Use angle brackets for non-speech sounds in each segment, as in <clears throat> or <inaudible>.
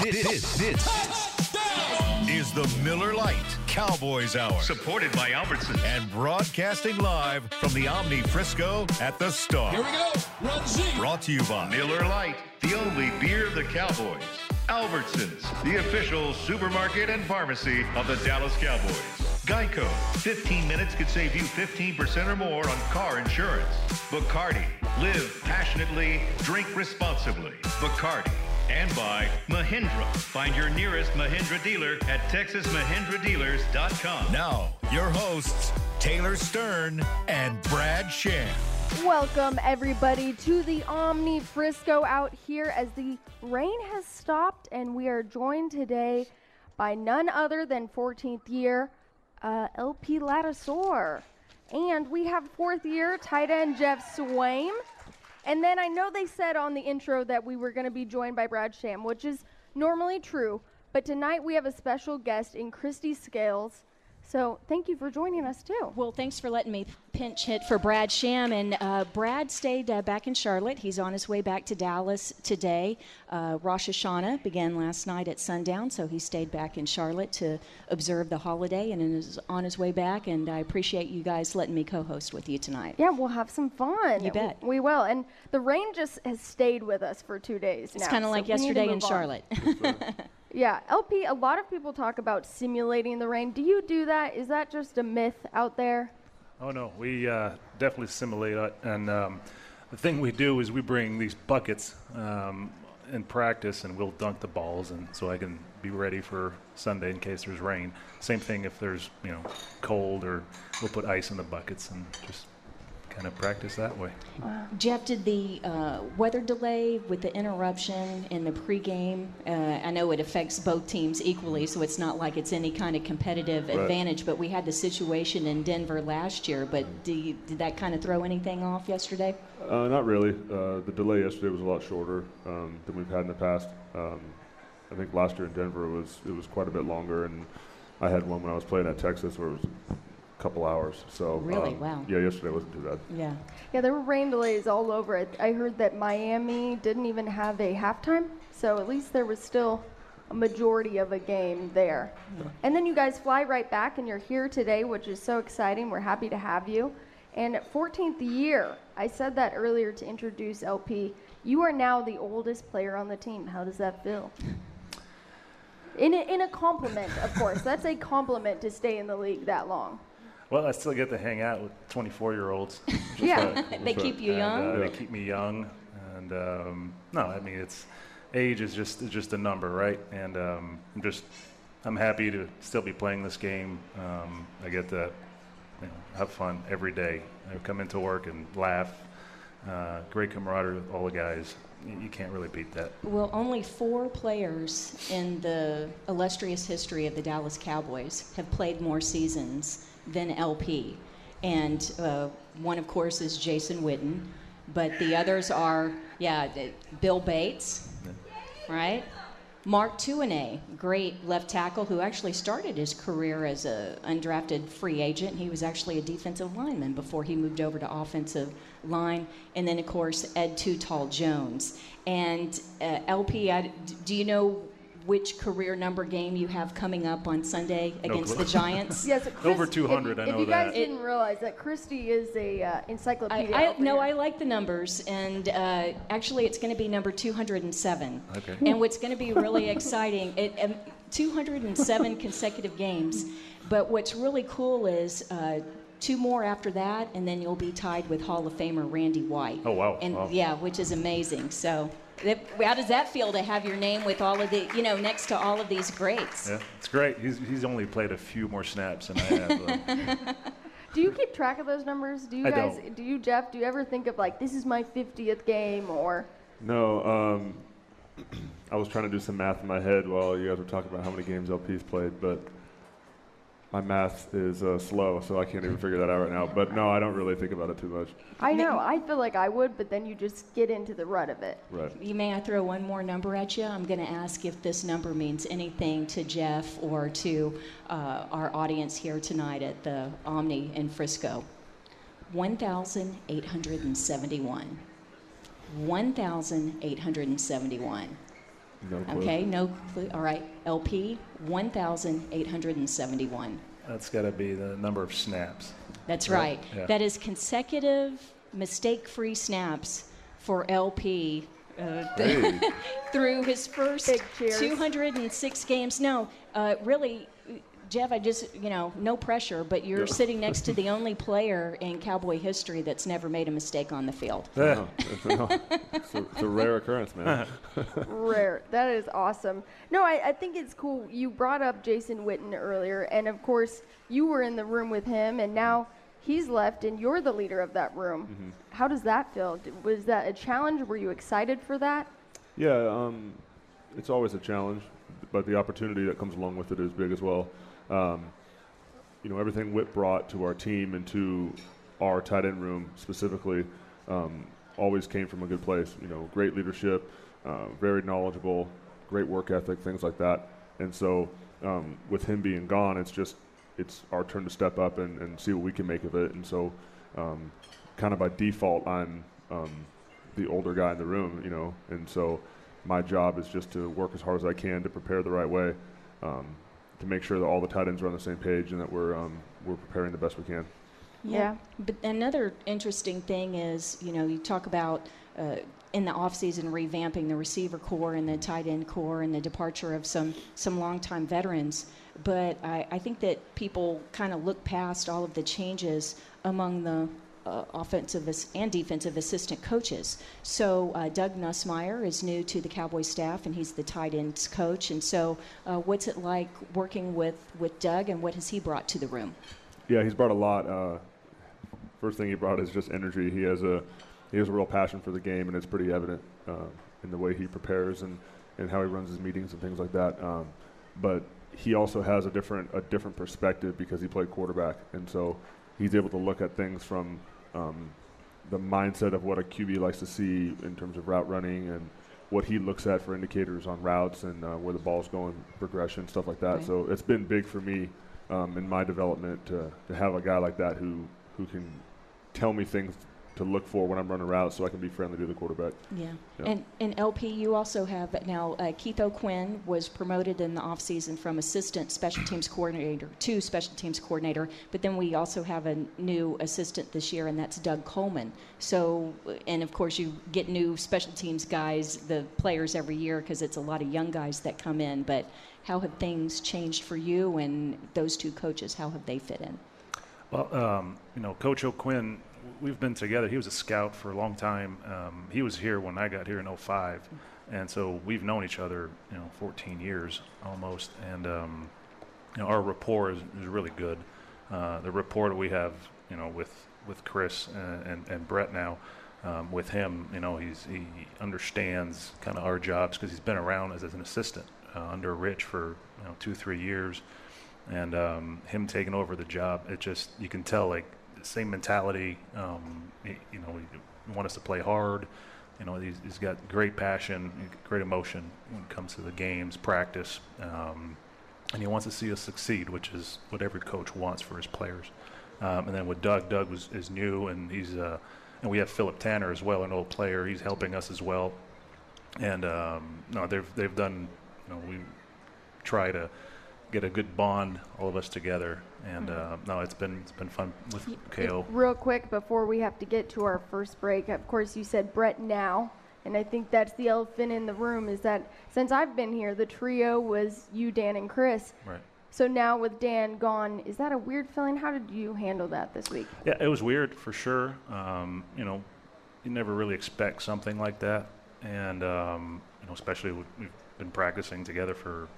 This, this, this is the Miller Lite Cowboys Hour. Supported by Albertson. And broadcasting live from the Omni Frisco at the Star. Here we go. Run Z. Brought to you by Miller Lite, the only beer of the Cowboys. Albertsons, the official supermarket and pharmacy of the Dallas Cowboys. Geico, 15 minutes could save you 15% or more on car insurance. Bacardi, live passionately, drink responsibly. Bacardi. And by Mahindra. Find your nearest Mahindra dealer at TexasMahindraDealers.com. Now, your hosts, Taylor Stern and Brad Sham. Welcome, everybody, to the Omni Frisco out here as the rain has stopped, and we are joined today by none other than 14th year uh, LP Ladouceur. And we have fourth year tight end Jeff Swaim. And then I know they said on the intro that we were going to be joined by Brad Sham, which is normally true. But tonight we have a special guest in Christy Scales. So thank you for joining us too. Well, thanks for letting me pinch hit for Brad Sham. And uh, Brad stayed uh, back in Charlotte. He's on his way back to Dallas today. Uh, Rosh Hashanah began last night at sundown, so he stayed back in Charlotte to observe the holiday and is on his way back. And I appreciate you guys letting me co-host with you tonight. Yeah, we'll have some fun. You bet. We, we will. And the rain just has stayed with us for two days It's now, kind of so like we need to yesterday in move on. Charlotte. <laughs> Yeah, LP, a lot of people talk about simulating the rain. Do you do that? Is that just a myth out there? Oh no, we uh, definitely simulate it, and um, the thing we do is we bring these buckets um, in practice, and we'll dunk the balls, and so I can be ready for Sunday in case there's rain. Same thing if there's you know cold, or we'll put ice in the buckets and just kind of practice that way. Jeff, did the uh, weather delay with the interruption in the pregame? Uh, I know it affects both teams equally, so it's not like it's any kind of competitive Right. advantage. But we had the situation in Denver last year. But do you, did that kind of throw anything off yesterday? Uh, not really. Uh, the delay yesterday was a lot shorter um, than we've had in the past. Um, I think last year in Denver it was it was quite a bit longer, and I had one when I was playing at Texas where it was a couple hours. So Really? um, Wow. Yeah, yesterday wasn't too bad. Yeah. Yeah, there were rain delays all over it. I heard that Miami didn't even have a halftime, so at least there was still a majority of a game there. And then you guys fly right back, and you're here today, which is so exciting. We're happy to have you. And at 14th year, I said that earlier to introduce LP. You are now the oldest player on the team. How does that feel? <laughs> In a, in a compliment, of course. That's a compliment to stay in the league that long. Well, I still get to hang out with 24 year olds. <laughs> Yeah. <laughs> they keep you and, young. Uh, they keep me young, and um, no, I mean it's age is just is just a number, right? And um, I'm just I'm happy to still be playing this game. Um, I get to you know, have fun every day. I come into work and laugh. Uh, great camaraderie with all the guys. You, you can't really beat that. Well, only four players in the illustrious history of the Dallas Cowboys have played more seasons than LP. And uh, one, of course, is Jason Witten, but the others are, yeah, Bill Bates, right? Mark Tuinei, great left tackle who actually started his career as a undrafted free agent. He was actually a defensive lineman before he moved over to offensive line. And then, of course, Ed Too Tall Jones. And uh, LP, I, do you know which career number game you have coming up on Sunday No against clue. the Giants? <laughs> Yes, <laughs> Over Chris- 200, If, I if you guys that. didn't realize that Christy is a uh, encyclopedia. I over no, here. I like the numbers, and uh, actually, it's going to be number 207. Okay. And what's going to be really exciting, it, um, 207 <laughs> consecutive games. But what's really cool is uh, two more after that, and then you'll be tied with Hall of Famer Randy White. Oh, wow. And Wow. yeah, which is amazing. So, that, how does that feel to have your name with all of the, you know, next to all of these greats? Yeah, it's great. He's, he's only played a few more snaps than I have. though. <laughs> Do you keep track of those numbers? Do you I guys? don't. Do you, Jeff? Do you ever think of like this is my 50th game or? No, um, <clears throat> I was trying to do some math in my head while you guys were talking about how many games LP's played, but my math is uh, slow, so I can't even figure that out right now. But no, I don't really think about it too much. I know. I feel like I would, but then you just get into the rut of it. Right. You may I throw one more number at you? I'm going to ask if this number means anything to Jeff or to uh, our audience here tonight at the Omni in Frisco. 1,871. 1,871. No clue. Okay, no clue. All right. LP, 1,871. That's got to be the number of snaps. That's Right, right. yeah. That is consecutive mistake-free snaps for LP uh, Hey. <laughs> through his first 206 games. No, uh, really, Jeff, I just, you know, no pressure, but you're Yeah. sitting next to <laughs> the only player in Cowboy history that's never made a mistake on the field. <laughs> Eh, No, it's, a, it's a rare occurrence, man. <laughs> Rare. That is awesome. No, I, I think it's cool. You brought up Jason Witten earlier, and of course, you were in the room with him, and now he's left, and you're the leader of that room. Mm-hmm. How does that feel? Was that a challenge? Were you excited for that? Yeah, um, it's always a challenge, but the opportunity that comes along with it is big as well. Um, you know, everything Whit brought to our team and to our tight end room specifically um, always came from a good place. You know, great leadership, uh, very knowledgeable, great work ethic, things like that. And so, um, with him being gone, it's just it's our turn to step up and, and see what we can make of it. And so, um, kind of by default, I'm um, the older guy in the room, you know, and so my job is just to work as hard as I can to prepare the right way, um, to make sure that all the tight ends are on the same page and that we're um, we're preparing the best we can. Yeah. But another interesting thing is, you know, you talk about uh, in the offseason revamping the receiver corps and the tight end corps and the departure of some some longtime veterans. But I, I think that people kind of look past all of the changes among the uh, offensive and defensive assistant coaches. So uh, Doug Nussmeier is new to the Cowboy staff, and he's the tight ends coach. And so, uh, what's it like working with with Doug, and what has he brought to the room? Yeah, he's brought a lot. Uh, first thing he brought is just energy. He has a he has a real passion for the game, and it's pretty evident uh, in the way he prepares and, and how he runs his meetings and things like that. Um, but he also has a different a different perspective because he played quarterback, and so he's able to look at things from um, the mindset of what a QB likes to see in terms of route running and what he looks at for indicators on routes and uh, where the ball's going, progression, stuff like that. Right. So it's been big for me um, in my development to, to have a guy like that who who can tell me things to look for when I'm running routes, so I can be friendly to the quarterback. Yeah. Yeah. And, and LP, you also have now uh, Keith O'Quinn was promoted in the offseason from assistant special teams coordinator to special teams coordinator, but then we also have a new assistant this year, and that's Doug Coleman. So, and of course, you get new special teams guys, the players every year, because it's a lot of young guys that come in. But how have things changed for you and those two coaches? How have they fit in? Well, um, you know, Coach O'Quinn, we've been together. He was a scout for a long time. Um, he was here when I got here in 05. And so we've known each other, you know, 14 years almost. And, um, you know, our rapport is, is really good. Uh, the rapport that we have, you know, with, with Chris and, and, and Brett now, um, with him, you know, he's, he understands kind of our jobs because he's been around as, as an assistant uh, under Rich for, you know, two, three years and um, him taking over the job, it just you can tell like same mentality. Um, you know, he want us to play hard. You know, he's, he's got great passion, great emotion when it comes to the games, practice, um, and he wants to see us succeed, which is what every coach wants for his players. Um, and then with Doug, Doug was is new, and he's uh, and we have Philip Tanner as well, an old player. He's helping us as well. And um, no, they've they've done. You know, we try to get a good bond, all of us together. And uh, no, it's been it's been fun with KO. Real quick before we have to get to our first break, of course, you said Brett now. And I think that's the elephant in the room is that since I've been here, the trio was you, Dan, and Chris. Right. So now with Dan gone, is that a weird feeling? How did you handle that this week? Yeah, it was weird for sure. Um, you know, you never really expect something like that, and um, you know, especially we've been practicing together for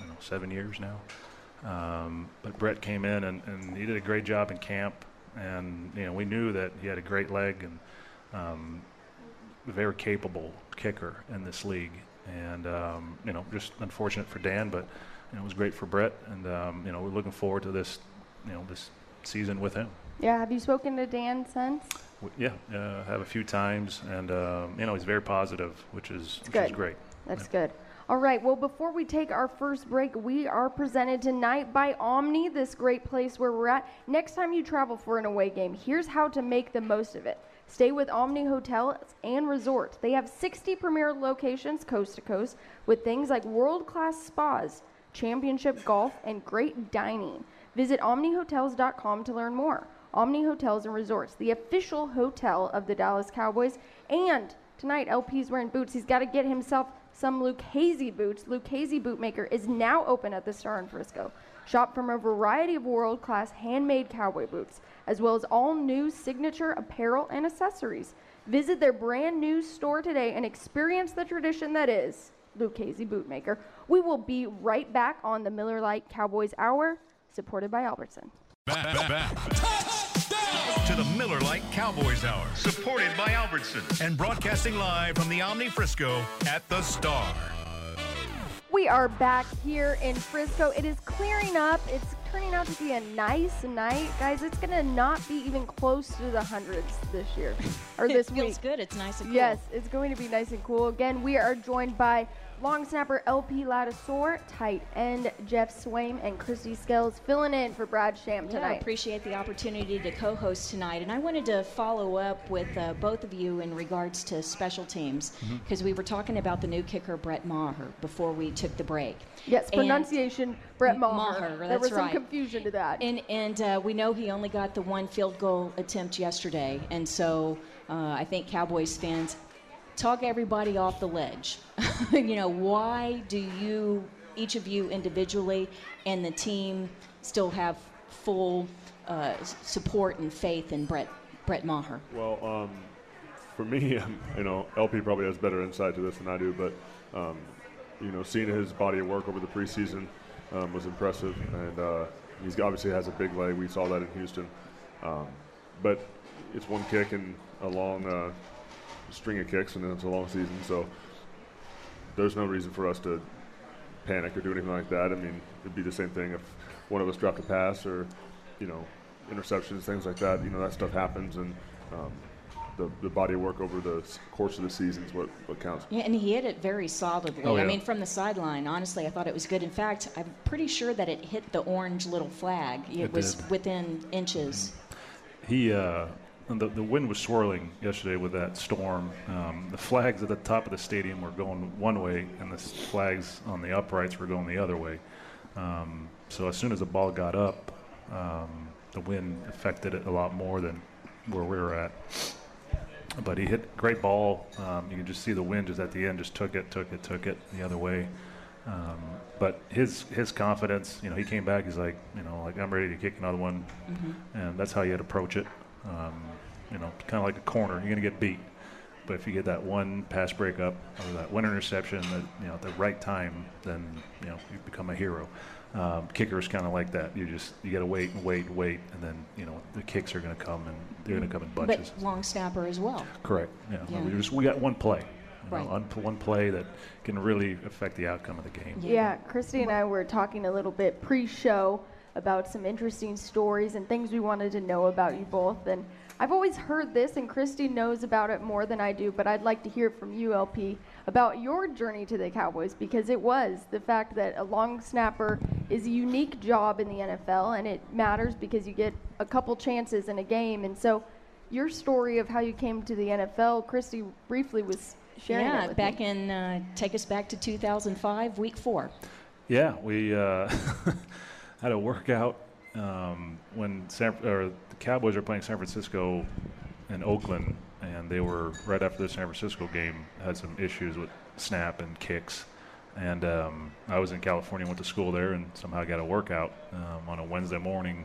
you know seven years now. Um, but Brett came in and, and he did a great job in camp, and you know we knew that he had a great leg and um, a very capable kicker in this league, and um, you know just unfortunate for Dan, but you know, it was great for Brett, and um, you know we're looking forward to this you know this season with him. Yeah, have you spoken to Dan since? W- Yeah, uh, have a few times, and um, you know he's very positive, which is which good. is great. That's good. All right, well, before we take our first break, we are presented tonight by Omni, this great place where we're at. Next time you travel for an away game, here's how to make the most of it. Stay with Omni Hotels and Resorts. They have 60 premier locations coast to coast with things like world class spas, championship golf, and great dining. Visit omnihotels.com to learn more. Omni Hotels and Resorts, the official hotel of the Dallas Cowboys. And tonight, LP's wearing boots. He's got to get himself some Lucchese boots. Lucchese Bootmaker is now open at the Star in Frisco. Shop from a variety of world class handmade cowboy boots, as well as all new signature apparel and accessories. Visit their brand new store today and experience the tradition that is Lucchese Bootmaker. We will be right back on the Miller Lite Cowboys Hour, supported by Albertson. Back, back, back. To the Miller Lite Cowboys Hour. Supported by Albertson. And broadcasting live from the Omni Frisco at the Star. We are back here in Frisco. It is clearing up. It's turning out to be a nice night. Guys, it's going to not be even close to the hundreds this year or <laughs> this it week. feels good. It's nice and cool. Yes, it's going to be nice and cool. Again, we are joined by long snapper LP Ladouceur, tight end Jeff Swaim, and Christy Scales filling in for Brad Sham Yeah, I tonight. appreciate the opportunity to co-host tonight, and I wanted to follow up with uh, both of you in regards to special teams Mm-hmm. because we were talking about the new kicker Brett Maher before we took the break. yes, And- pronunciation Brett Maher. Maher, there that's was some right. confusion to that. And and uh, we know he only got the one field goal attempt yesterday, and so uh, I think Cowboys fans talk everybody off the ledge. <laughs> you know, why do you, each of you individually, and the team still have full uh, support and faith in Brett Brett Maher? Well, um, for me, <laughs> um, you know, LP probably has better insight to this than I do, but um, you know, seeing his body of work over the preseason um, was impressive, and uh, he's obviously has a big leg. We saw that in Houston, um, but it's one kick and a long uh, string of kicks, and then it's a long season, so there's no reason for us to panic or do anything like that. I mean, it'd be the same thing if one of us dropped a pass or, you know, interceptions, things like that. You know, that stuff happens, and um, the, the body of work over the course of the season is what, what counts. Yeah, and he hit it very solidly. Oh, I mean, from the sideline, honestly, I thought it was good. In fact, I'm pretty sure that it hit the orange little flag. It, It was did. within inches. He, uh, the, the wind was swirling yesterday with that storm. Um, the flags at the top of the stadium were going one way, and the flags on the uprights were going the other way. Um, so as soon as the ball got up, um, the wind affected it a lot more than where we were at. But he hit great ball. Um, you can just see the wind just at the end just took it, took it, took it the other way. Um, but his his confidence, you know, he came back. He's like, you know, like I'm ready to kick another one, and that's how you had to approach it. Um, you know, kind of like a corner. You're gonna get beat, but if you get that one pass breakup or that one interception, at, you know, at the right time, then you know you become a hero. Um, kicker is kind of like that. You just you got to wait and wait and wait, and then you know the kicks are going to come and they're going to come in bunches. But long snapper as well. Correct. Yeah. Yeah. We just we got one play. You know, Right. one, one play that can really affect the outcome of the game. Yeah, Christy and I were talking a little bit pre-show about some interesting stories and things we wanted to know about you both. And I've always heard this, and Christy knows about it more than I do. But I'd like to hear from you, LP, about your journey to the Cowboys because it was the fact that a long snapper is a unique job in the NFL, and it matters because you get a couple chances in a game. And so, your story of how you came to the NFL, Christy briefly was sharing it Yeah, with back me. in, uh, take us back to 2005, week four. Yeah, we uh, <laughs> had a workout um, when San, or the Cowboys were playing San Francisco and Oakland, and they were right after the San Francisco game had some issues with snap and kicks. And um, I was in California, went to school there, and somehow got a workout um, on a Wednesday morning.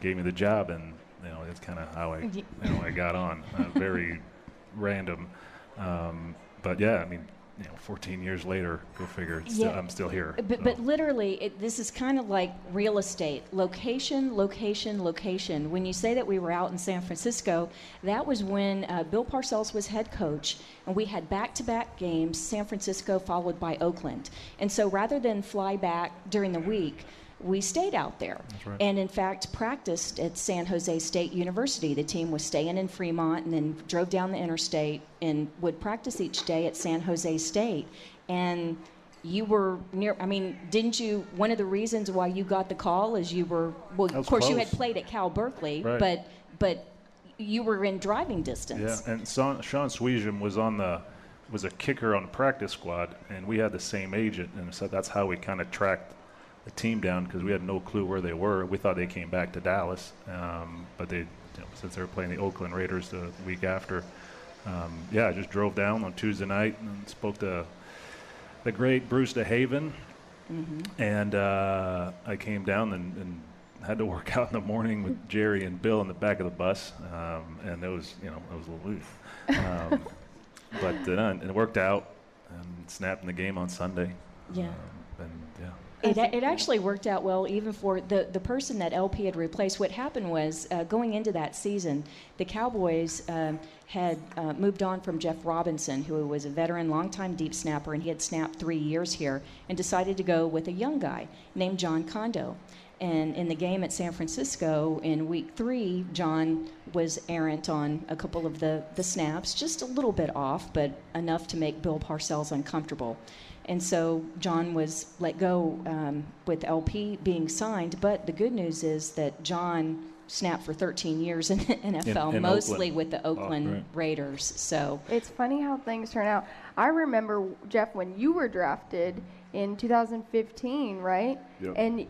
Gave me the job, and you know that's kind of how I, you know, I got on. Uh, very <laughs> random, um, but yeah, I mean, you know, 14 years later, go figure. Still, Yeah. I'm still here. But, so. but literally, it, this is kind of like real estate location, location, location. When you say that we were out in San Francisco, that was when uh, Bill Parcells was head coach, and we had back to back games San Francisco followed by Oakland. And so rather than fly back during the week, we stayed out there right. and in fact practiced at san jose state university the team was staying in fremont and then drove down the interstate and would practice each day at san jose state and you were near i mean didn't you one of the reasons why you got the call is you were well of course you had played at cal berkeley Right. but but you were in driving distance. Yeah, and Sean, Sean Suisham was on the was a kicker on the practice squad, and we had the same agent, and so that's how we kind of tracked the team down because we had no clue where they were. We thought they came back to Dallas, um, but they, you know, since they were playing the Oakland Raiders the week after, um, yeah, I just drove down on Tuesday night and spoke to the great Bruce DeHaven, and uh, I came down and, and had to <laughs> work out in the morning with Jerry and Bill in the back of the bus, um, and it was, you know, it was a little loose. Um, but uh, it worked out, and snapped in the game on Sunday. Yeah. Um, and yeah. It, it actually worked out well, even for the, the person that LP had replaced. What happened was, uh, going into that season, the Cowboys um, had uh, moved on from Jeff Robinson, who was a veteran, longtime deep snapper, and he had snapped three years here, and decided to go with a young guy named John Condo. And in the game at San Francisco in week three, John was errant on a couple of the, the snaps, just a little bit off, but enough to make Bill Parcells uncomfortable. And so John was let go um, with LP being signed. But the good news is that John snapped for 13 years in <laughs> the NFL, in mostly Oakland. with the Oakland right. Raiders. So It's funny how things turn out. I remember Jeff when you were drafted in 2015, right? Yep. And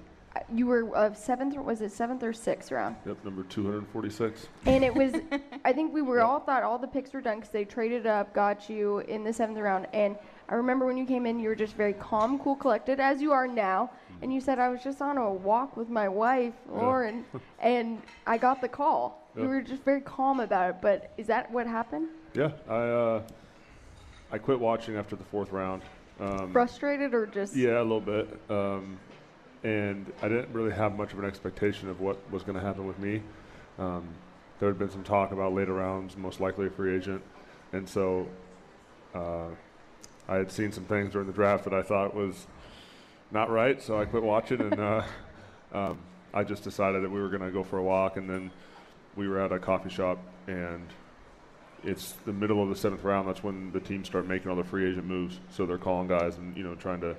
you were uh, seventh. Was it seventh or sixth round? Yep, number 246. And it was, <laughs> I think we were all thought all the picks were done because they traded up, got you in the seventh round. And I remember when you came in, you were just very calm, cool, collected, as you are now. And you said, I was just on a walk with my wife, Lauren, <laughs> and I got the call. You were just very calm about it. But is that what happened? Yeah, I uh, I quit watching after the fourth round. Um, Frustrated or just? Yeah, a little bit. Um, and I didn't really have much of an expectation of what was going to happen with me. Um, there had been some talk about later rounds, most likely a free agent, and so uh, I had seen some things during the draft that I thought was not right. So I quit watching, and uh, <laughs> um, I just decided that we were going to go for a walk, and then we were at a coffee shop, and it's the middle of the seventh round. That's when the teams start making all the free agent moves. So they're calling guys and you know trying to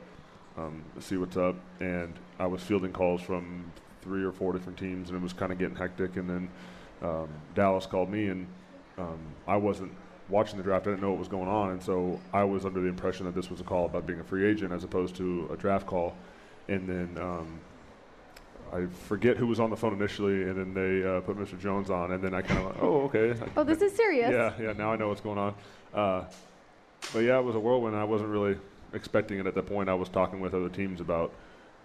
um, see what's up. And I was fielding calls from three or four different teams, and it was kind of getting hectic. And then um, Dallas called me, and um, I wasn't watching the draft. I didn't know what was going on, and so I was under the impression that this was a call about being a free agent as opposed to a draft call. And then um, I forget who was on the phone initially, and then they uh, put Mr. Jones on, and then I kind of went, oh, okay. Oh, this is serious. Yeah, yeah. Now I know what's going on. Uh, but yeah, it was a whirlwind. I wasn't really expecting it at that point. I was talking with other teams about,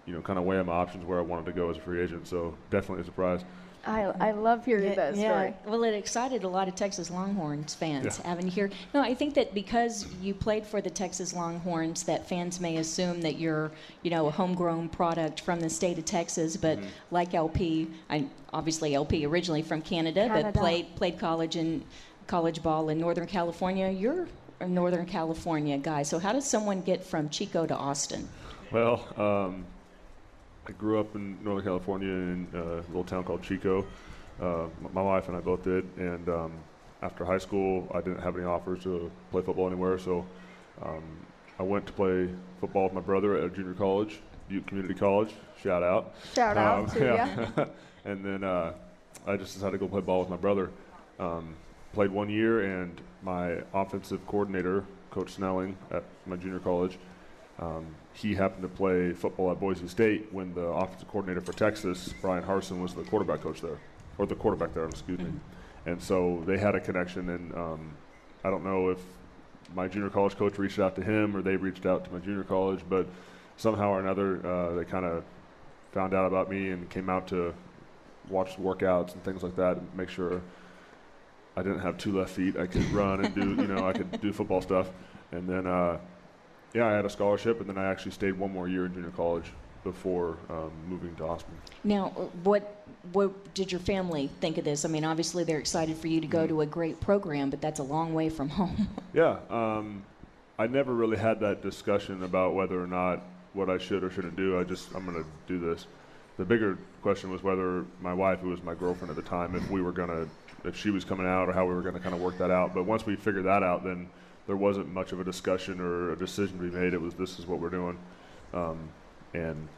you know, kind of weighing my options where I wanted to go as a free agent. So definitely a surprise. I, I love hearing that story. Well, it excited a lot of Texas Longhorns fans Yeah. having to hear. No, I think that because you played for the Texas Longhorns, that fans may assume that you're, you know, a homegrown product from the state of Texas. But Mm-hmm. like LP, I obviously LP originally from Canada, Canada. but played played college in college ball in Northern California. You're a Northern California guy. So how does someone get from Chico to Austin? Well, um, I grew up in Northern California in a little town called Chico. Uh, my wife and I both did. And um, after high school, I didn't have any offers to play football anywhere. So um, I went to play football with my brother at a junior college, Butte Community College. Shout out. Shout out Um, to <laughs> yeah. ya. <laughs> and then uh, I just decided to go play ball with my brother. Um, played one year, and my offensive coordinator, Coach Snelling, at my junior college, um, he happened to play football at Boise State when the offensive coordinator for Texas, Bryan Harsin, was the quarterback coach there, or the quarterback there, excuse me. And so they had a connection, and um, I don't know if my junior college coach reached out to him or they reached out to my junior college, but somehow or another uh, they kind of found out about me and came out to watch the workouts and things like that and make sure I didn't have two left feet. I could <laughs> run and do, you know, I could do football stuff. And then, uh, yeah, I had a scholarship, and then I actually stayed one more year in junior college before um, moving to Austin. Now, what what did your family think of this? I mean, obviously they're excited for you to Mm-hmm. go to a great program, but that's a long way from <laughs> home. Yeah, um, I never really had that discussion about whether or not what I should or shouldn't do. I just I'm going to do this. The bigger question was whether my wife, who was my girlfriend at the time, if we were going to, if she was coming out, or how we were going to kind of work that out. But once we figured that out, then there wasn't much of a discussion or a decision to be made. It was this is what we're doing, um, and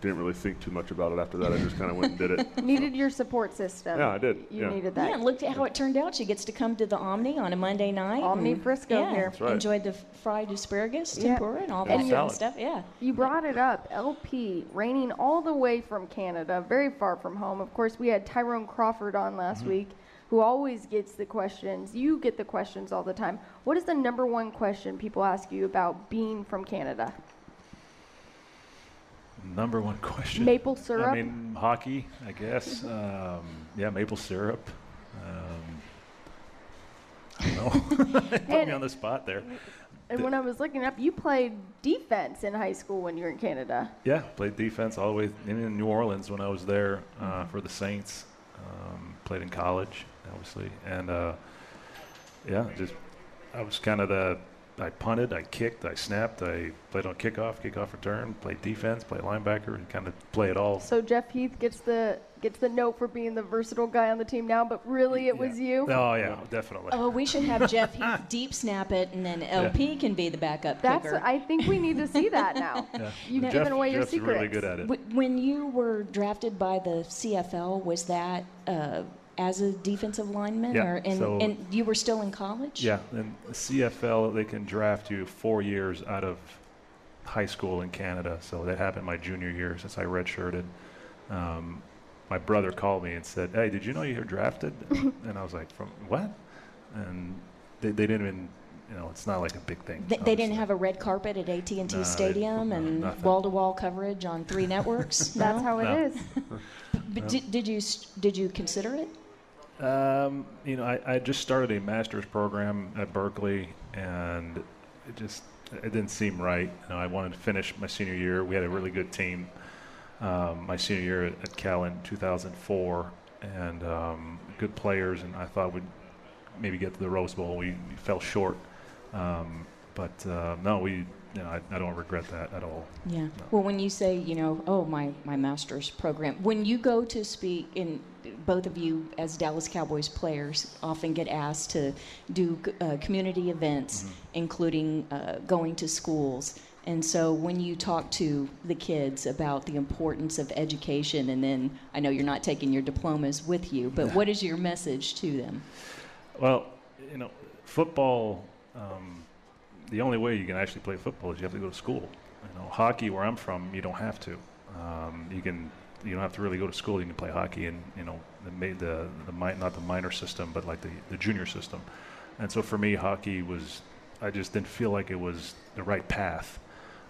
didn't really think too much about it after that. I just kind of went and did it. <laughs> Needed your support system. Yeah, I did. You yeah. needed Yeah, that. and look at how it turned out. She gets to come to the Omni on a Monday night. Omni and, Frisco yeah, here. That's right. Enjoyed the fried asparagus, Yeah. tempura, and all And that kind salad. of stuff. Yeah. You brought it up. LP, raining all the way from Canada, very far from home. Of course, we had Tyrone Crawford on last Mm-hmm. week, who always gets the questions. You get the questions all the time. What is the number one question people ask you about being from Canada? Number one question. Maple syrup? I mean, hockey, I guess. <laughs> Um, yeah, maple syrup. Um, I don't know. <laughs> Put me on the spot there. And when I was looking up, you played defense in high school when you were in Canada. Yeah, played defense all the way in, New Orleans when I was there uh, Mm-hmm. for the Saints. Um, played in college, obviously, and uh, yeah, just I was kind of the. I punted, I kicked, I snapped, I played on kickoff, kickoff return, played defense, played linebacker, and kind of play it all. So Jeff Heath gets the gets the note for being the versatile guy on the team now, but really it was you. Oh yeah, definitely. Oh, we should have Jeff <laughs> Heath deep snap it, and then LP can be the backup That's kicker. I think we need to see <laughs> that now. Yeah. You've Jeff- given away your Jeff's secrets. really good at it. When you were drafted by the CFL, was that uh, as a defensive lineman, Yeah, or and, so- and you were still in college? Yeah, and CFL they can draft you four years out of high school in Canada. So that happened my junior year since I redshirted. Um, my brother called me and said, "Hey, did you know you were drafted?" <laughs> and I was like, "From what?" And they, they didn't even, you know, it's not like a big thing. They, they didn't have a red carpet at AT&T No, they- Stadium no, and wall-to-wall coverage on three networks. <laughs> That's no? how it No. is. <laughs> But did, did you did you consider it? Um, you know, I, I just started a master's program at Berkeley, and it just it didn't seem right. You know, I wanted to finish my senior year. We had a really good team um, my senior year at, at Cal in 2004, and um, good players, and I thought we'd maybe get to the Rose Bowl. We, we fell short, um, but uh, no, we. You know, I, I don't regret that at all. Yeah. Well, when you say, you know, oh, my, my master's program, when you go to speak, and both of you as Dallas Cowboys players often get asked to do uh, community events, including uh, going to schools. And so when you talk to the kids about the importance of education, and then I know you're not taking your diplomas with you, but what is your message to them? Well, you know, football. Um, the only way you can actually play football is you have to go to school. You know, hockey, where I'm from, you don't have to. Um, you can. You don't have to really go to school. You can play hockey, and you know, the the the not the minor system, but like the the junior system. And so for me, hockey was. I just didn't feel like it was the right path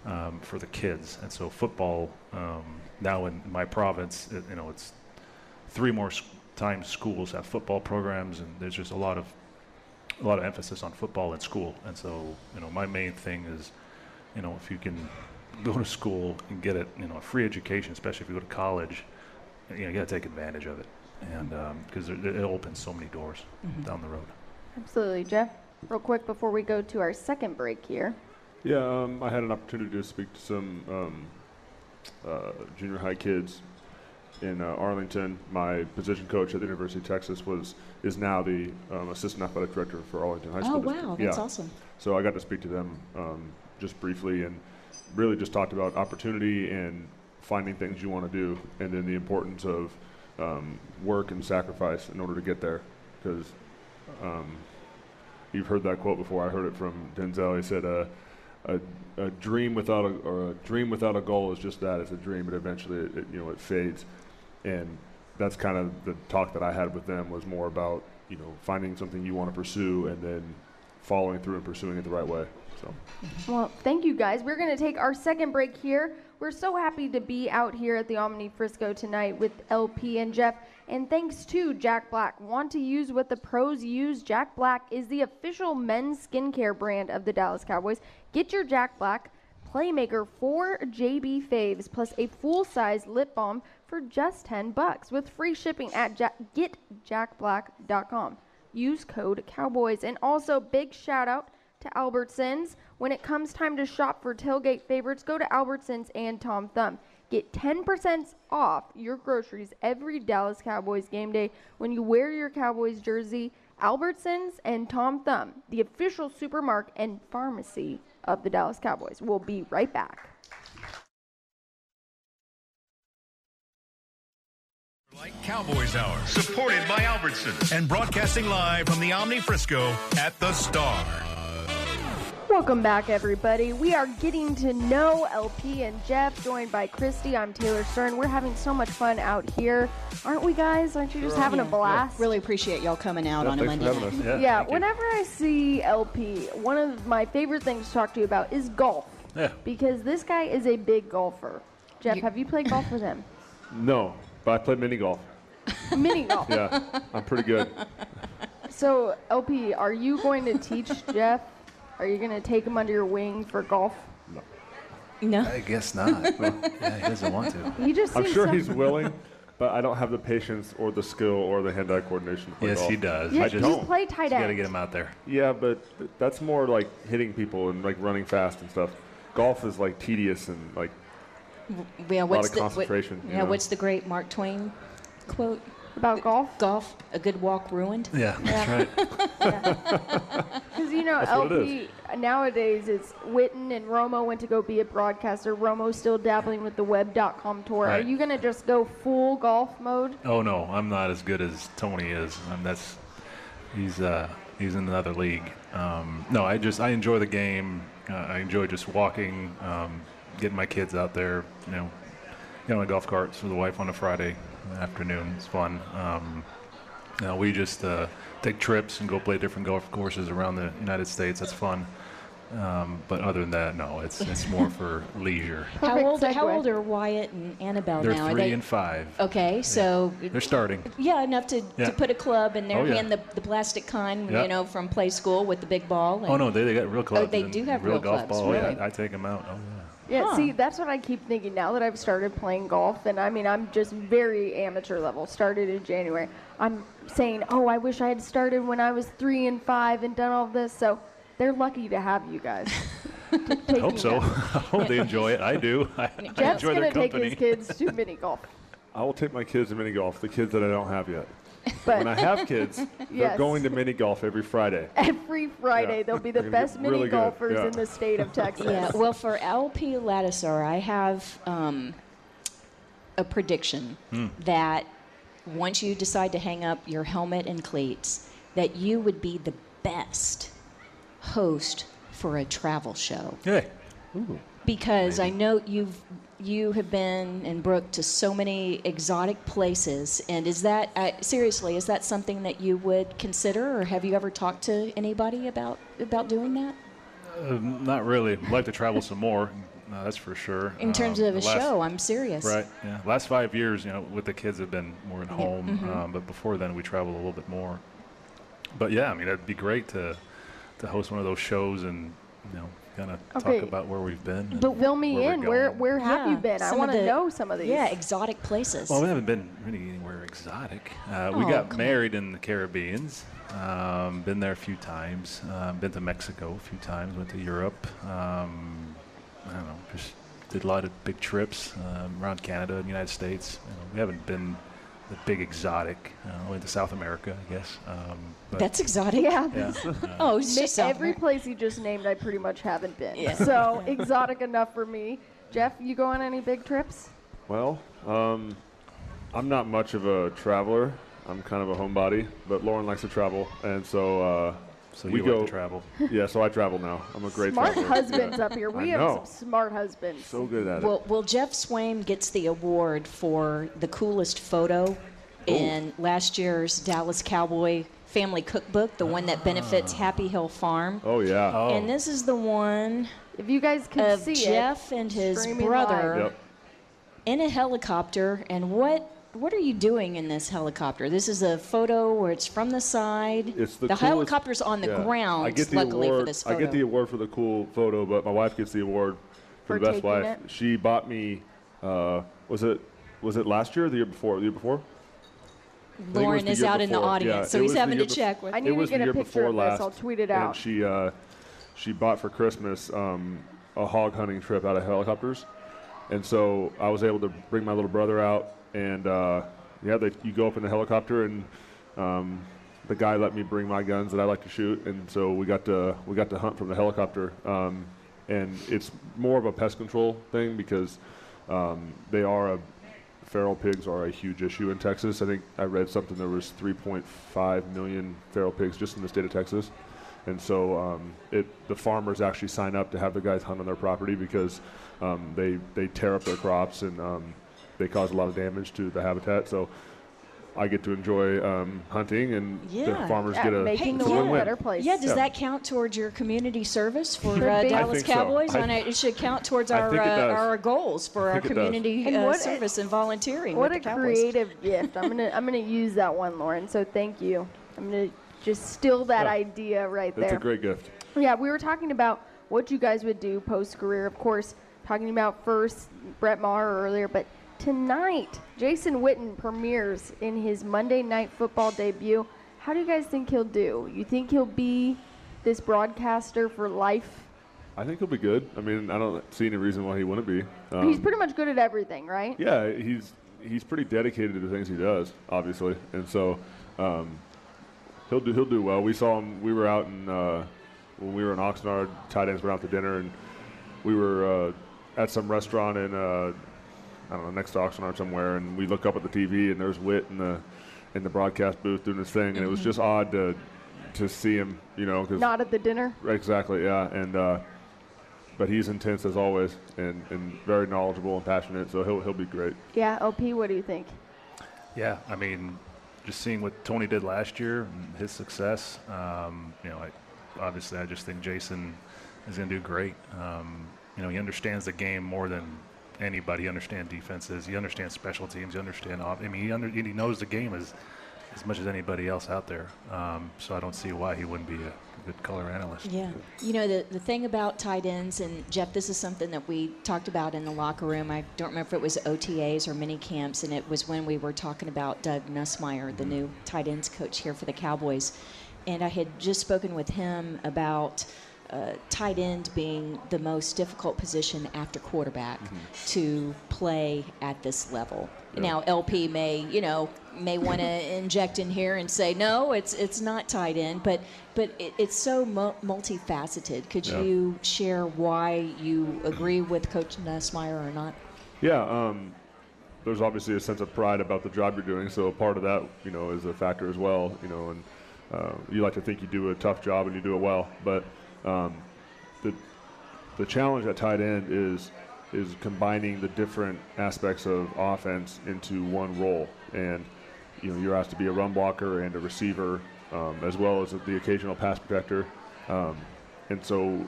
um, for the kids. And so football um, now in my province, it, you know, it's three more s- times schools have football programs, and there's just a lot of a lot of emphasis on football in school. And so, you know, my main thing is, you know, if you can go to school and get it, you know, a free education, especially if you go to college, you know, you got to take advantage of it, and because it, it opens so many doors down the road. Absolutely, Jeff. Real quick before we go to our second break here. Yeah, um, I had an opportunity to speak to some um, uh, junior high kids in uh, Arlington. My position coach at the University of Texas was is now the um, assistant athletic director for Arlington High School. Oh, District. wow, that's yeah. awesome. So I got to speak to them um, just briefly and really just talked about opportunity and finding things you want to do, and then the importance of um, work and sacrifice in order to get there. Because um, you've heard that quote before. I heard it from Denzel. He said, uh, a, "A dream without a or a dream without a goal is just that. It's a dream, but eventually, it, it, you know, it fades." And that's kind of the talk that I had with them was more about you know finding something you want to pursue and then following through and pursuing it the right way. So Well, thank you guys. We're going to take our second break here. We're so happy to be out here at the Omni Frisco tonight with LP and Jeff. And thanks to Jack Black. Want to use what the pros use? Jack Black is the official men's skincare brand of the Dallas Cowboys. Get your Jack Black Playmaker 4 JB Faves plus a full-size lip balm for just 10 bucks with free shipping at ja- getjackblack.com. Use code Cowboys. And also big shout out to Albertsons. When it comes time to shop for tailgate favorites, go to Albertsons and Tom Thumb. Get 10% off your groceries every Dallas Cowboys game day when you wear your Cowboys jersey. Albertsons and Tom Thumb, the official supermarket and pharmacy of the Dallas Cowboys. We'll be right back. Cowboys Hour. Supported by Albertsons. And broadcasting live from the Omni Frisco at the Star. Welcome back, everybody. We are getting to know LP and Jeff, joined by Christy. I'm Taylor Stern. We're having so much fun out here, aren't we, guys? Aren't you just having a blast? Really appreciate y'all coming out Yeah, on a thanks for Monday night. us. Yeah, thank you. whenever I see LP, one of my favorite things to talk to you about is golf. Yeah. Because this guy is a big golfer. Jeff, You- have you played golf with him? No, but I play mini golf. <laughs> Mini golf. Yeah, I'm pretty good. So, LP, are you going to teach <laughs> Jeff? Are you going to take him under your wing for golf? No. No. I guess not. <laughs> yeah, he doesn't want to. He just I'm seems sure so- he's willing, but I don't have the patience or the skill or the hand-eye coordination. To play Yes, golf. he does. Yeah, I just you play tight got to end. get him out there. Yeah, but th- that's more like hitting people and like running fast and stuff. Golf is like tedious and like Yeah, what's of the, what- concentration, you yeah, know. what's the great Mark Twain quote? about golf. Golf, a good walk ruined. Yeah, that's right. <laughs> Because you know, That's what it LP nowadays it's Witten and Romo went to go be a broadcaster. Romo's still dabbling with the web.com tour. Are you gonna just go full golf mode? Oh no, I'm not as good as Tony is. Um, that's he's uh, he's in another league. Um, no, I just I enjoy the game. Uh, I enjoy just walking, um, getting my kids out there. You know, get on a golf carts with the wife on a Friday afternoon. It's fun. Um, you know, we just uh, take trips and go play different golf courses around the United States. That's fun. Um, but other than that, no, it's it's more for <laughs> leisure. How Perfect old, how old are Wyatt and Annabelle They're now? Are three they and five. okay? So They're starting. yeah, enough to, Yeah. to put a club in their Oh, yeah. hand, the, the plastic kind, Yeah. you know, from play school with the big ball. Oh no, they, they got real clubs. Oh, they do have real, real golf clubs, ball. really? Yeah, I take them out. Oh yeah. Yeah, Huh. see, that's what I keep thinking now that I've started playing golf. And I mean, I'm just very amateur level. Started in January. I'm saying, oh, I wish I had started when I was three and five and done all this. So they're lucky to have you guys. <laughs> I hope so. <laughs> I hope they enjoy it. I do. I, I Jeff's gonna take his kids to mini golf. I will take my kids to mini golf. The kids that I don't have yet. But When I have kids, <laughs> they're going to mini golf every Friday. every Friday Yeah. they'll be the best mini really golfers yeah. in the state of <laughs> Texas. Yeah, well, for LP Ladouceur, I have um, a prediction that once you decide to hang up your helmet and cleats, that you would be the best host for a travel show. Hey, Because I know you've you have been and Brooke to so many exotic places, and is that uh, seriously? Is that something that you would consider, or have you ever talked to anybody about about doing that? um, not really. I'd like to travel some more. No, that's for sure. In terms Um, of a last- show, I'm serious. Right. Yeah. Last five years, you know, with the kids have been more at home. mm-hmm. Um, but before then, we traveled a little bit more. But yeah, I mean, it'd be great to to host one of those shows and you know, kind of Okay. talk about where we've been. But fill me where in. Where where have Yeah, you been? I some of want to know some of these. Yeah, exotic places. Well, we haven't been really anywhere exotic. Uh, we Oh, got come married in the Caribbeans. Um, been there a few times. Um, been to Mexico a few times. Went to Europe. Um, I don't know. Just did a lot of big trips um, around Canada and the United States. You know, we haven't been the big exotic. Uh, went to South America, I guess. Um, but That's exotic. Yeah. yeah. <laughs> Oh, it's just South every America. place you just named, I pretty much haven't been. Yeah. So <laughs> exotic enough for me. Jeff, you go on any big trips? Well, um, I'm not much of a traveler. I'm kind of a homebody, but Lauren likes to travel, and so uh, so we you go. like to travel. <laughs> yeah, so I travel now. I'm a great smart traveler. husbands Yeah. up here. I We have know. some smart husbands. So good at it. Well, well, Jeff Swaim gets the award for the coolest photo in last year's Dallas Cowboy Family Cookbook, the one that benefits ah. Happy Hill Farm. oh yeah. Oh, And this is the one if you guys could of see Jeff it, and his brother. Yep. in a helicopter. And what what are you doing in this helicopter? This is a photo where it's from the side. It's the, coolest- helicopter's on the yeah. ground. I get the luckily award, for this I get the award for the cool photo, but my wife gets the award for, For the best wife. it? She bought me. Uh, was it was it last year or the year before? The year before? think it was Lauren is year out in the audience, Yeah, so he's having to year check with. I need it to was get the a picture before of last. this. I'll tweet it and out. she uh, she bought for Christmas um, a hog hunting trip out of helicopters, and so I was able to bring my little brother out, and uh, yeah, they, you go up in the helicopter, and um, the guy let me bring my guns that I like to shoot, and so we got to we got to hunt from the helicopter, um, and it's more of a pest control thing because um, they are a feral pigs are a huge issue in Texas. I think I read something there was 3.5 million feral pigs just in the state of Texas, and so um, it the farmers actually sign up to have the guys hunt on their property because um, they they tear up their crops and um, they cause a lot of damage to the habitat. So I get to enjoy um, hunting, and the farmers Yeah, get a making it's the a world a win-win. better place. Yeah, does Yeah. that count towards your community service for Should uh. I Dallas think so. Cowboys? I- it should count towards our uh, our goals for our think it does. community And uh, what a- service and volunteering. What with a the Cowboys. creative gift. I'm gonna I'm gonna use that one, Lauren. So thank you. I'm gonna just steal that Yeah. idea right It's there. a great gift. Yeah, we were talking about what you guys would do post career. Of course, talking about first Brett Maher earlier, but tonight Jason Witten premieres in his Monday Night Football debut. How do you guys think he'll do? You think he'll be this broadcaster for life? I think he'll be good. I mean, I don't see any reason why he wouldn't be. He's Um, pretty much good at everything, right? Yeah, he's he's pretty dedicated to the things he does, obviously, and so um, he'll do he'll do well. We saw him. We were out in uh, when we were in Oxnard. Tight ends went out to dinner, and we were uh, at some restaurant in uh, I don't know next to Oxnard somewhere, and we look up at the TV, and there's Witt in the in the broadcast booth doing his thing, and it was just odd to to see him, you know, because Not at the dinner. Exactly, yeah, and uh, but he's intense as always, and, and very knowledgeable and passionate. So he'll he'll be great. Yeah, LP, what do you think? Yeah, I mean, just seeing what Tony did last year and his success, um, you know, I, obviously I just think Jason is going to do great. Um, you know, he understands the game more than anybody. He understands defenses. He understands special teams. He understands. Off, I mean, he, under, he knows the game as as much as anybody else out there. Um, so I don't see why he wouldn't be a good color analyst. Yeah. You know, the, the thing about tight ends, and Jeff, this is something that we talked about in the locker room. I don't remember if it was OTAs or mini camps, and it was when we were talking about Doug Nussmeier, the new tight ends coach here for the Cowboys. And I had just spoken with him about uh, tight end being the most difficult position after quarterback to play at this level. Now, LP may, you know, may want to <laughs> inject in here and say no, it's it's not tight end, but but it, it's so mu- multifaceted. Could Yeah. you share why you agree with Coach Nussmeier or not? Yeah, um, there's obviously a sense of pride about the job you're doing, so part of that, you know, is a factor as well. You know, and uh, you like to think you do a tough job and you do it well, but um, the the challenge at tight end is is combining the different aspects of offense into one role, and you know, you're asked to be a run blocker and a receiver, um, as well as the occasional pass protector, um, and so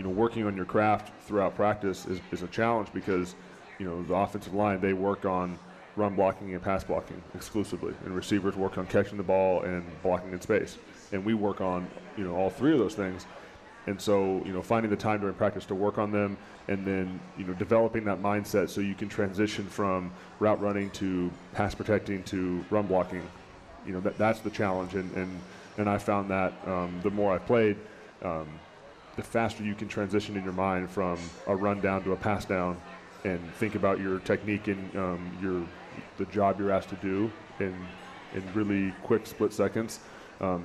you know, working on your craft throughout practice is, is a challenge because, you know, the offensive line, they work on run blocking and pass blocking exclusively. And receivers work on catching the ball and blocking in space. And we work on, you know, all three of those things. And so, you know, finding the time during practice to work on them and then, you know, developing that mindset so you can transition from route running to pass protecting to run blocking, you know, that, that's the challenge. And, and, and I found that um, the more I played, um, the faster you can transition in your mind from a run down to a pass down and think about your technique and um, your the job you're asked to do in in really quick split seconds. Um,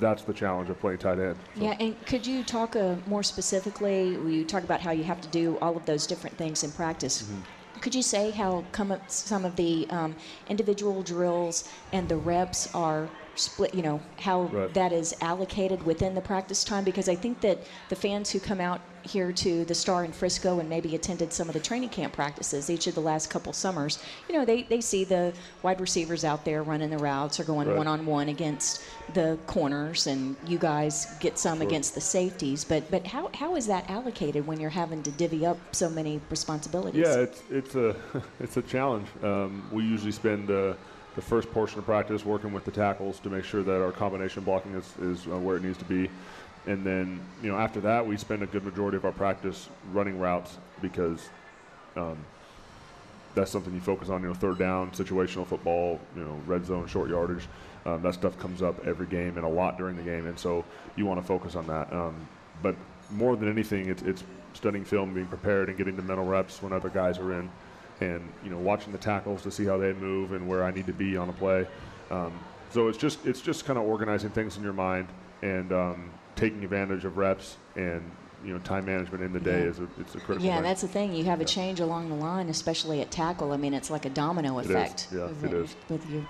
that's the challenge of playing tight end. So- Yeah, and could you talk uh, more specifically? You talk about how you have to do all of those different things in practice. Mm-hmm. Could you say how come some of the um, individual drills and the reps are split? You know how Right. that is allocated within the practice time? Because I think that the fans who come out here to the Star in Frisco and maybe attended some of the training camp practices each of the last couple summers, you know, they, they see the wide receivers out there running the routes or going one on one against the corners, and you guys get some Sure. against the safeties. But but how, how is that allocated when you're having to divvy up so many responsibilities? Yeah, it's it's a <laughs> it's a challenge. Um, we usually spend uh, the first portion of practice working with the tackles to make sure that our combination blocking is, is uh, where it needs to be, and then you know after that we spend a good majority of our practice running routes because um, that's something you focus on. You know, third down, situational football, you know, red zone, short yardage. Um, that stuff comes up every game and a lot during the game, and so you want to focus on that. Um, but more than anything, it's, it's studying film, being prepared, and getting the mental reps when other guys are in, and you know, watching the tackles to see how they move and where I need to be on a play. Um, so it's just it's just kind of organizing things in your mind and um, taking advantage of reps and you know time management in the day Yeah. is a, it's a critical. Yeah, thing. that's the thing. You have a change along the line, especially at tackle. I mean, it's like a domino is. effect. Yeah, of it is. With you.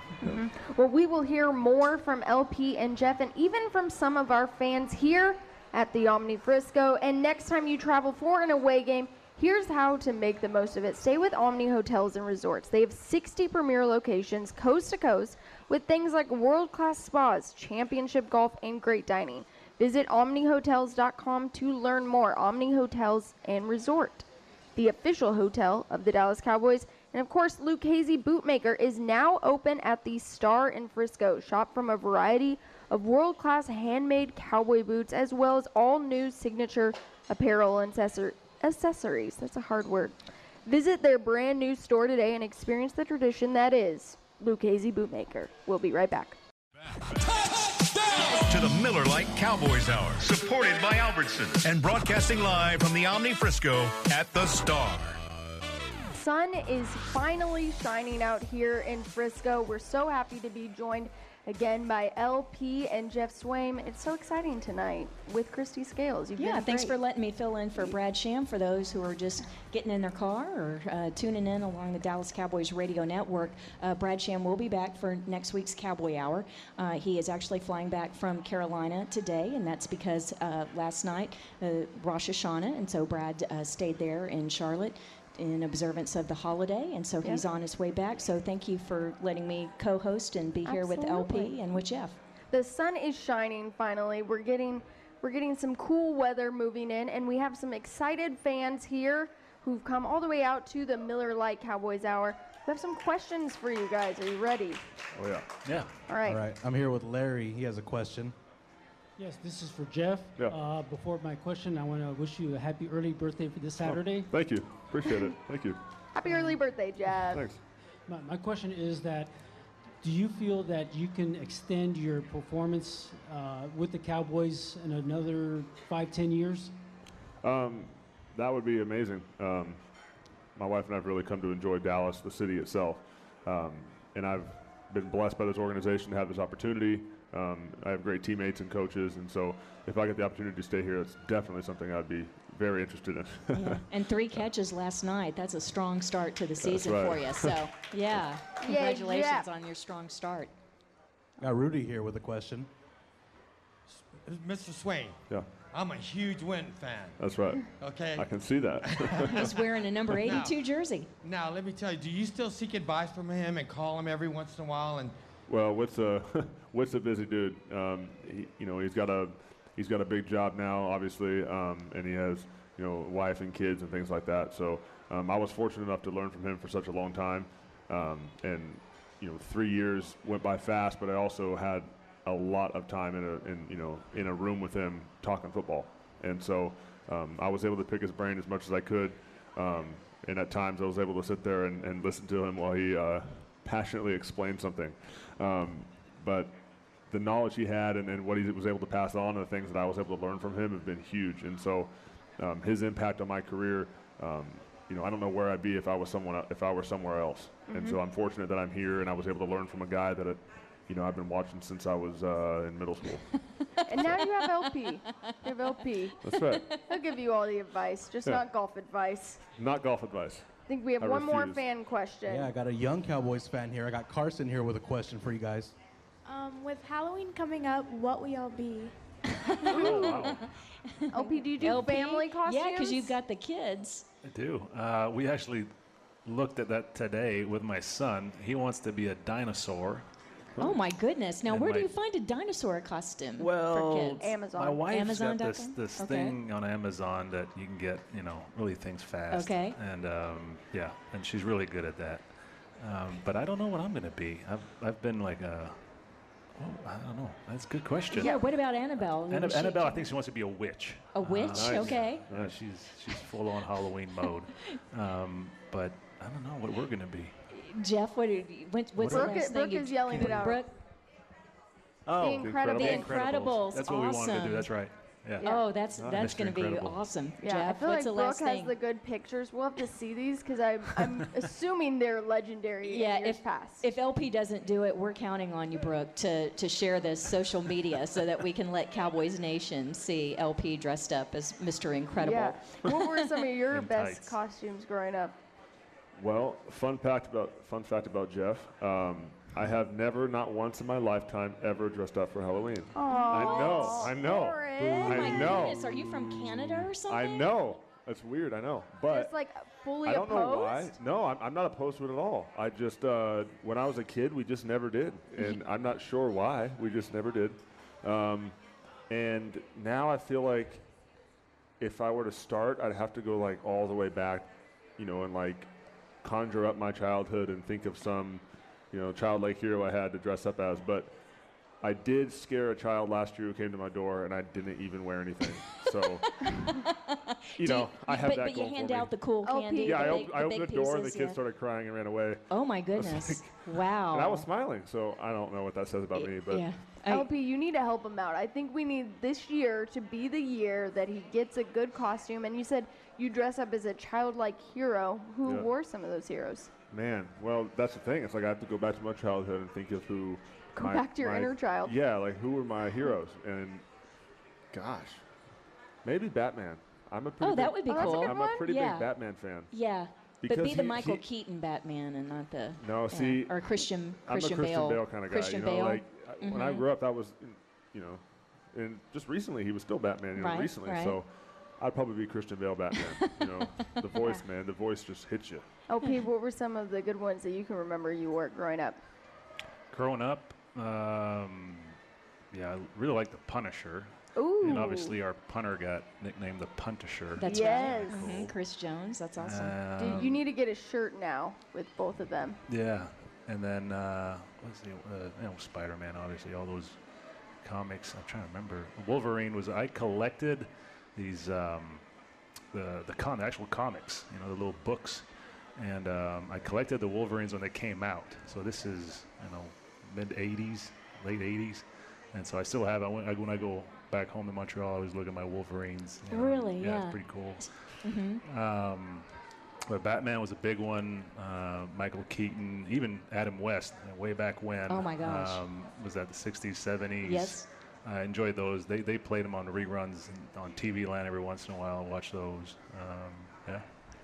Well, we will hear more from LP and Jeff, and even from some of our fans here at the Omni Frisco. And next time you travel for an away game, here's how to make the most of it. Stay with Omni Hotels and Resorts. They have 60 premier locations coast to coast with things like world class spas, championship golf, and great dining. Visit omnihotels.com to learn more. Omni Hotels and Resort the official hotel of the Dallas Cowboys. And of course, Lucchese Bootmaker is now open at the Star in Frisco. Shop from a variety of world class handmade cowboy boots, as well as all new signature apparel and accessories. That's a hard word. Visit their brand new store today and experience the tradition that is Hazy Bootmaker. We'll be right back. To the Miller Lite Cowboys Hour. Supported by Albertsons. And broadcasting live from the Omni Frisco at the Star. sun is finally shining out here in Frisco. We're so happy to be joined again by LP and Jeff Swaim. It's so exciting tonight with Kristi Scales. You've Yeah, thanks great. for letting me fill in for Brad Sham for those who are just getting in their car or uh, tuning in along the Dallas Cowboys radio network. Uh, Brad Sham will be back for next week's Cowboy Hour. Uh, he is actually flying back from Carolina today, and that's because uh, last night, uh, Rosh Hashanah, and so Brad uh, stayed there in Charlotte in observance of the holiday, and so he's on his way back. So thank you for letting me co-host and be here with Absolutely. LP and with Jeff. The sun is shining finally. We're getting we're getting some cool weather moving in and we have some excited fans here who've come all the way out to the Miller Lite Cowboys Hour. We have some questions for you guys. Are you ready? Oh yeah. Yeah. All right. All right, I'm here with Larry. He has a question. Yes, this is for Jeff. Yeah. Uh, before my question, I want to wish you a happy early birthday for this Saturday. Thank you. Appreciate it. Thank you. Happy early birthday, Jeff. Thanks. My, my question is that do you feel that you can extend your performance uh, with the Cowboys in another five, ten years? Um, that would be amazing. Um, my wife and I have really come to enjoy Dallas, the city itself, um, and I've been blessed by this organization to have this opportunity. Um, I have great teammates and coaches, and so if I get the opportunity to stay here, it's definitely something I'd be very interested in. Yeah. <laughs> and three catches last night. That's a strong start to the season right. for you. So, <laughs> yeah, congratulations Jeff. on your strong start. Got Rudy here with a question. Mr. Swaim, yeah, I'm a huge Win fan. that's right. Okay. I can see that. <laughs> He's wearing a number 82 jersey. Now let me tell you, do you still seek advice from him and call him every once in a while? And Well, what's a what's a busy dude. Um, he, you know, he's got a he's got a big job now, obviously, um, and he has you know wife and kids and things like that. So um, I was fortunate enough to learn from him for such a long time, um, and you know, three years went by fast. But I also had a lot of time in a in you know in a room with him talking football, and so um, I was able to pick his brain as much as I could. Um, and at times I was able to sit there and, and listen to him while he uh, passionately explained something. Um, but the knowledge he had and, and what he was able to pass on and the things that I was able to learn from him have been huge. And so um, his impact on my career, um, you know, I don't know where I'd be if I was someone if I were somewhere else. And so I'm fortunate that I'm here and I was able to learn from a guy that, you know, I've been watching since I was uh, in middle school. <laughs> And now you have LP. You have LP. That's right. He'll give you all the advice, just Yeah. not golf advice. Not golf advice. I think we have I one more fan question. Yeah, I got a young Cowboys fan here. I got Carson here with a question for you guys. Um, with Halloween coming up, what will y'all be? LP, <laughs> do you do LP? family costumes? Yeah, because you've got the kids. I do. Uh, we actually looked at that today with my son. He wants to be a dinosaur. Oh my goodness! Now, And where do you find a dinosaur costume Well, for kids? Amazon. My wife's Amazon got this, this Okay. thing on Amazon that you can get, you know, really things fast. Okay. And um, yeah, and she's really good at that. Um, but I don't know what I'm going to be. I've, I've been like a, oh, I don't know. That's a good question. Yeah. What about Annabelle? Anna- She- Annabelle, I think she wants to be a witch. A witch? Nice. Okay. Uh, she's she's full on Halloween mode. <laughs> Um, but I don't know what we're going to be. Jeff, what? Are you, what what's Brooke the i- last Brooke thing you? is yelling it out. Brooke, Oh, The Incredibles. The Incredibles. That's what we wanted to Awesome. do. That's right. Yeah. Oh, that's Nice. that's Mr. going to be Incredible. awesome. Yeah, Jeff, I feel what's like the Brooke last has thing? the good pictures. We'll have to see these because I'm, <laughs> I'm assuming they're legendary yeah, in years if past. if LP doesn't do it, we're counting on you, Brooke, to to share this social media so that we can let Cowboys Nation see LP dressed up as Mr. Incredible. Yeah. what were some of <laughs> your In best tights. costumes growing up? Well, fun fact about fun fact about Jeff. Um, I have never, not once in my lifetime, ever dressed up for Halloween. I know, I know, Oh my I know, goodness, are you from Canada or something? I know. That's weird. I know, but Just like fully I don't opposed? know why. No, I'm, I'm not opposed to it at all. I just, uh, when I was a kid, we just never did, and I'm not sure why. We just never did. Um, and now I feel like if I were to start, I'd have to go like all the way back, you know, and like conjure up my childhood and think of some, you know, childlike hero I had to dress up as. But I did scare a child last year who came to my door, and I didn't even wear anything. So, <laughs> you Do know, I have but, that but you hand for me. out the cool oh, candy. Yeah, I, op- big, I opened the big door and the pieces, kid yeah. started crying and ran away. Oh my goodness! like- <laughs> wow. And I was smiling, so I don't know what that says about me. But yeah. LP, you need to help him out. I think we need this year to be the year that he gets a good costume. And you said you dress up as a childlike hero. Who Yeah. wore some of those heroes? Man, well, that's the thing. It's like I have to go back to my childhood and think of who. Go my- back to your my- inner child. Yeah, like who were my heroes? And gosh, maybe Batman. I'm a pretty. Oh, that big- would be Oh, cool. good I'm a pretty Yeah. big Batman fan. Yeah. Because but be the Michael he- Keaton Batman and not the No, yeah, see, or Christian I'm Christian a Christian Bale. Bale, kind of guy. Christian you know, Bale. like I- when I Mhm. grew up, that was, you know, and just recently he was still Batman. You know, Right, recently, right. so I'd probably be Christian Bale Batman. you know, <laughs> the voice, man, the voice just hits you. Oh, LP, what were some of the good ones that you can remember you wore growing up? Growing up, um, yeah, I really like the Punisher. Ooh. And obviously, our punter got nicknamed the Puntisher. That's Yes. right. Mhm, Chris Jones. That's awesome. Dude, you need to get a shirt now with both of them. Yeah, and then uh, what's the uh, you know Spider-Man? Obviously, all those comics. I'm trying to remember. Wolverine was. I collected these um, the the con the actual comics. You know, the little books, and um, I collected the Wolverines when they came out. So this is you know mid '80s, late '80s, and so I still have. I, when I when I go back home to Montreal, I always look at my Wolverines. you know. Really? Yeah, Yeah. it's pretty cool. Mhm. Um, but Batman was a big one. Uh, Michael Keaton, even Adam West, way back when. Oh my gosh. Um, was that the 60s, 70s? Yes. I enjoyed those. They, they played them on reruns on TV Land every once in a while. Watch those. Um, yeah.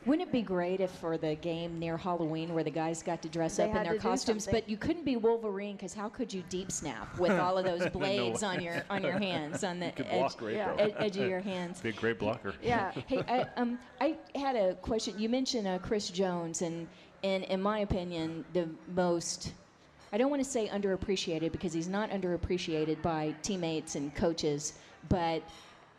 Wouldn't it be great if for the game near Halloween where the guys got to dress They up in their costumes, but you couldn't be Wolverine because how could you deep snap <laughs> with all of those blades on your on your hands on the edge, block great, Yeah. though. ed- edge of your <laughs> hands? Big, great blocker. Yeah. <laughs> hey, I, um, I had a question. You mentioned uh, Chris Jones, and, and in my opinion, the most, I don't want to say underappreciated because he's not underappreciated by teammates and coaches, but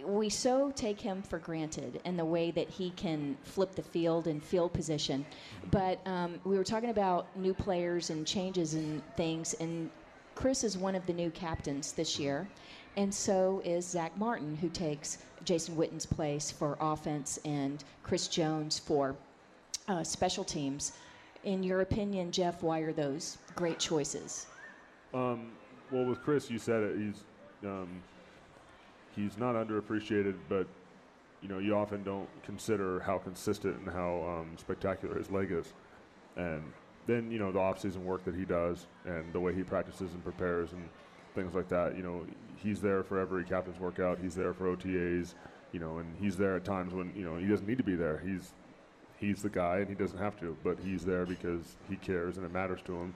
we so take him for granted in the way that he can flip the field and field position. But um, we were talking about new players and changes and things, and Chris is one of the new captains this year, and so is Zack Martin, who takes Jason Witten's place for offense and Chris Jones for uh, special teams. In your opinion, Jeff, why are those great choices? Um, well, with Chris, you said it. He's um, he's not underappreciated, but you know you often don't consider how consistent and how um, spectacular his leg is. And then you know the off-season work that he does and the way he practices and prepares and things like that. You know he's there for every captain's workout. He's there for OTAs. You know, and he's there at times when you know he doesn't need to be there. He's he's the guy and he doesn't have to, but he's there because he cares and it matters to him.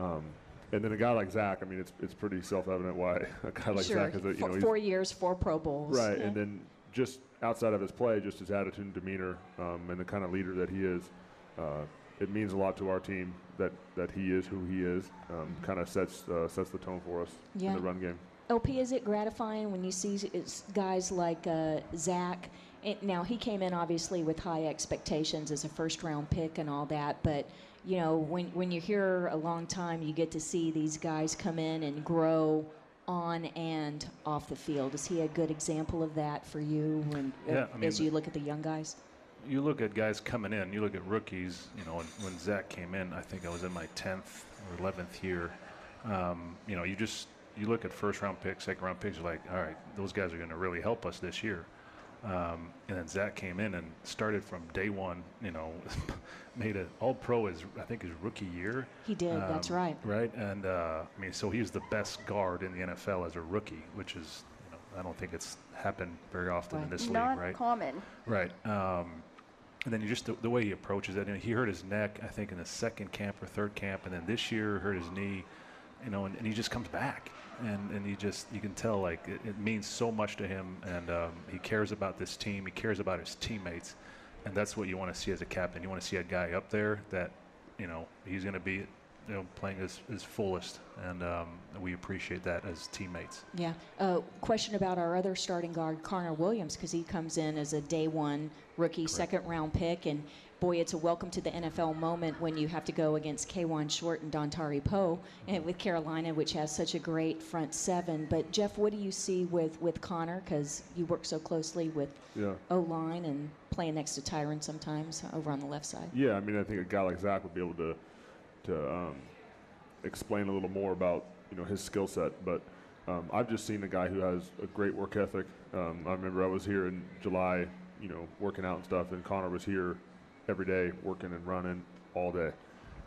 Um, and then a guy like Zack, I mean, it's it's pretty self-evident why a guy like sure, Zack is a you four, know four years, four Pro Bowls. right, Yeah. and then just outside of his play, just his attitude and demeanor, um, and the kind of leader that he is, uh, it means a lot to our team that, that he is who he is. Um, kind of sets uh, sets the tone for us Yeah. in the run game. LP, is it gratifying when you see guys like uh, Zack? It, now he came in obviously with high expectations as a first-round pick and all that, but you know when when you're here a long time, you get to see these guys come in and grow on and off the field. Is he a good example of that for you? When Yeah, I mean, as you look at the young guys. you look at guys coming in, you look at rookies, you know, when, when Zack came in, I think I was in my 10th or 11th year. Um, you know, you just, you look at first round picks, second round picks, you're like, all right, those guys are going to really help us this year. Um, and then Zack came in and started from day one. You know, <laughs> made an All Pro his I think his rookie year. He did, that's Um, right. Right, and uh, I mean, so he was the best guard in the NFL as a rookie, which is you know, I don't think it's happened very often in this Not league, right? common. Right. Um, and then you just the, the way he approaches it. And he hurt his neck, I think, in the second camp or third camp, and then this year hurt his knee. You know, and, and he just comes back, and and he just you can tell like it, it means so much to him, and um, he cares about this team. He cares about his teammates, and that's what you want to see as a captain. You want to see a guy up there that, you know, he's going to be. You know, playing his, his fullest, and um, we appreciate that as teammates. Yeah. Uh, question about our other starting guard, Connor Williams, because he comes in as a day one rookie, second round pick. And boy, it's a welcome to the NFL moment when you have to go against Kawann Short and Dontari Poe and with Carolina, which has such a great front seven. But Jeff, what do you see with, with Connor? Because you work so closely with Yeah. O line and playing next to Tyron sometimes over on the left side. Yeah, I mean, I think a guy like Zack would be able to to um, explain a little more about you know his skill set. But um, I've just seen a guy who has a great work ethic. Um, I remember I was here in July, you know, working out and stuff, and Connor was here every day working and running all day,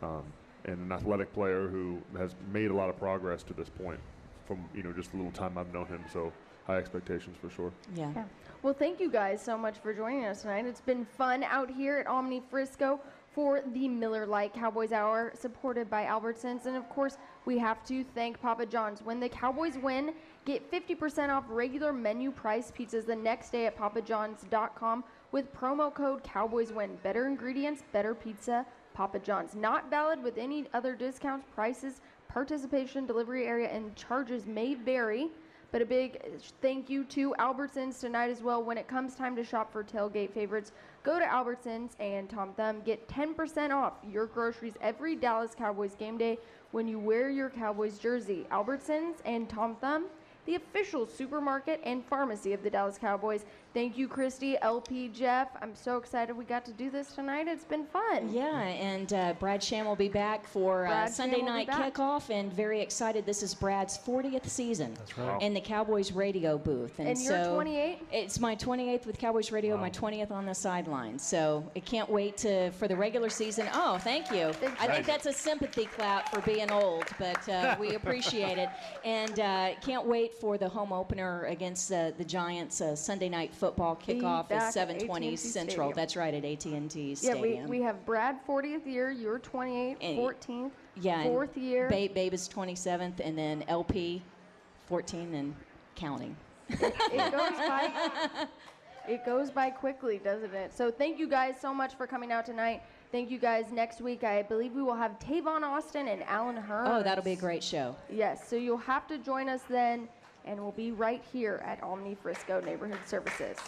um, and an athletic player who has made a lot of progress to this point from you know just the little time I've known him. So high expectations for sure. Yeah. Yeah. Well, thank you guys so much for joining us tonight. It's been fun out here at Omni Frisco for the Miller Lite Cowboys Hour, supported by Albertsons. And of course, we have to thank Papa John's. When the Cowboys win, get 50% off regular menu price pizzas the next day at papajohns.com with promo code Cowboys Win. Better ingredients, better pizza. Papa John's. Not valid with any other discounts, prices, participation, delivery area, and charges may vary. But a big thank you to Albertsons tonight as well. When it comes time to shop for tailgate favorites, go to Albertsons and Tom Thumb. Get 10% off your groceries every Dallas Cowboys game day when you wear your Cowboys jersey. Albertsons and Tom Thumb, the official supermarket and pharmacy of the Dallas Cowboys. Thank you, Kristi, LP, Jeff. I'm so excited we got to do this tonight. It's been fun. Yeah, and uh, Brad Sham will be back for uh, Sunday Sham will be night kickoff, and very excited. This is Brad's 40th season right. in the Cowboys radio booth, and, And you're so 28? It's my 28th with Cowboys radio, my 20th on the sideline. So I can't wait to for the regular season. Oh, thank you. I think that's a sympathy clap for being old, but uh, we <laughs> appreciate it, and uh, can't wait for the home opener against uh, the Giants uh, Sunday night football kickoff back at at 7:20 AT&T Central. Stadium. That's right at AT&T Yeah, Stadium. we, we have Brad 40th year, you're 28, And- 14th, Yeah, and fourth year. Babe, Babe is 27th, and then LP, 14 and counting. it goes by it goes by quickly doesn't it so thank you guys so much for coming out tonight thank you guys next week i believe we will have tavon austin and allen hurns Oh, that'll be a great show. yes so you'll have to join us then and we'll be right here at omni frisco neighborhood services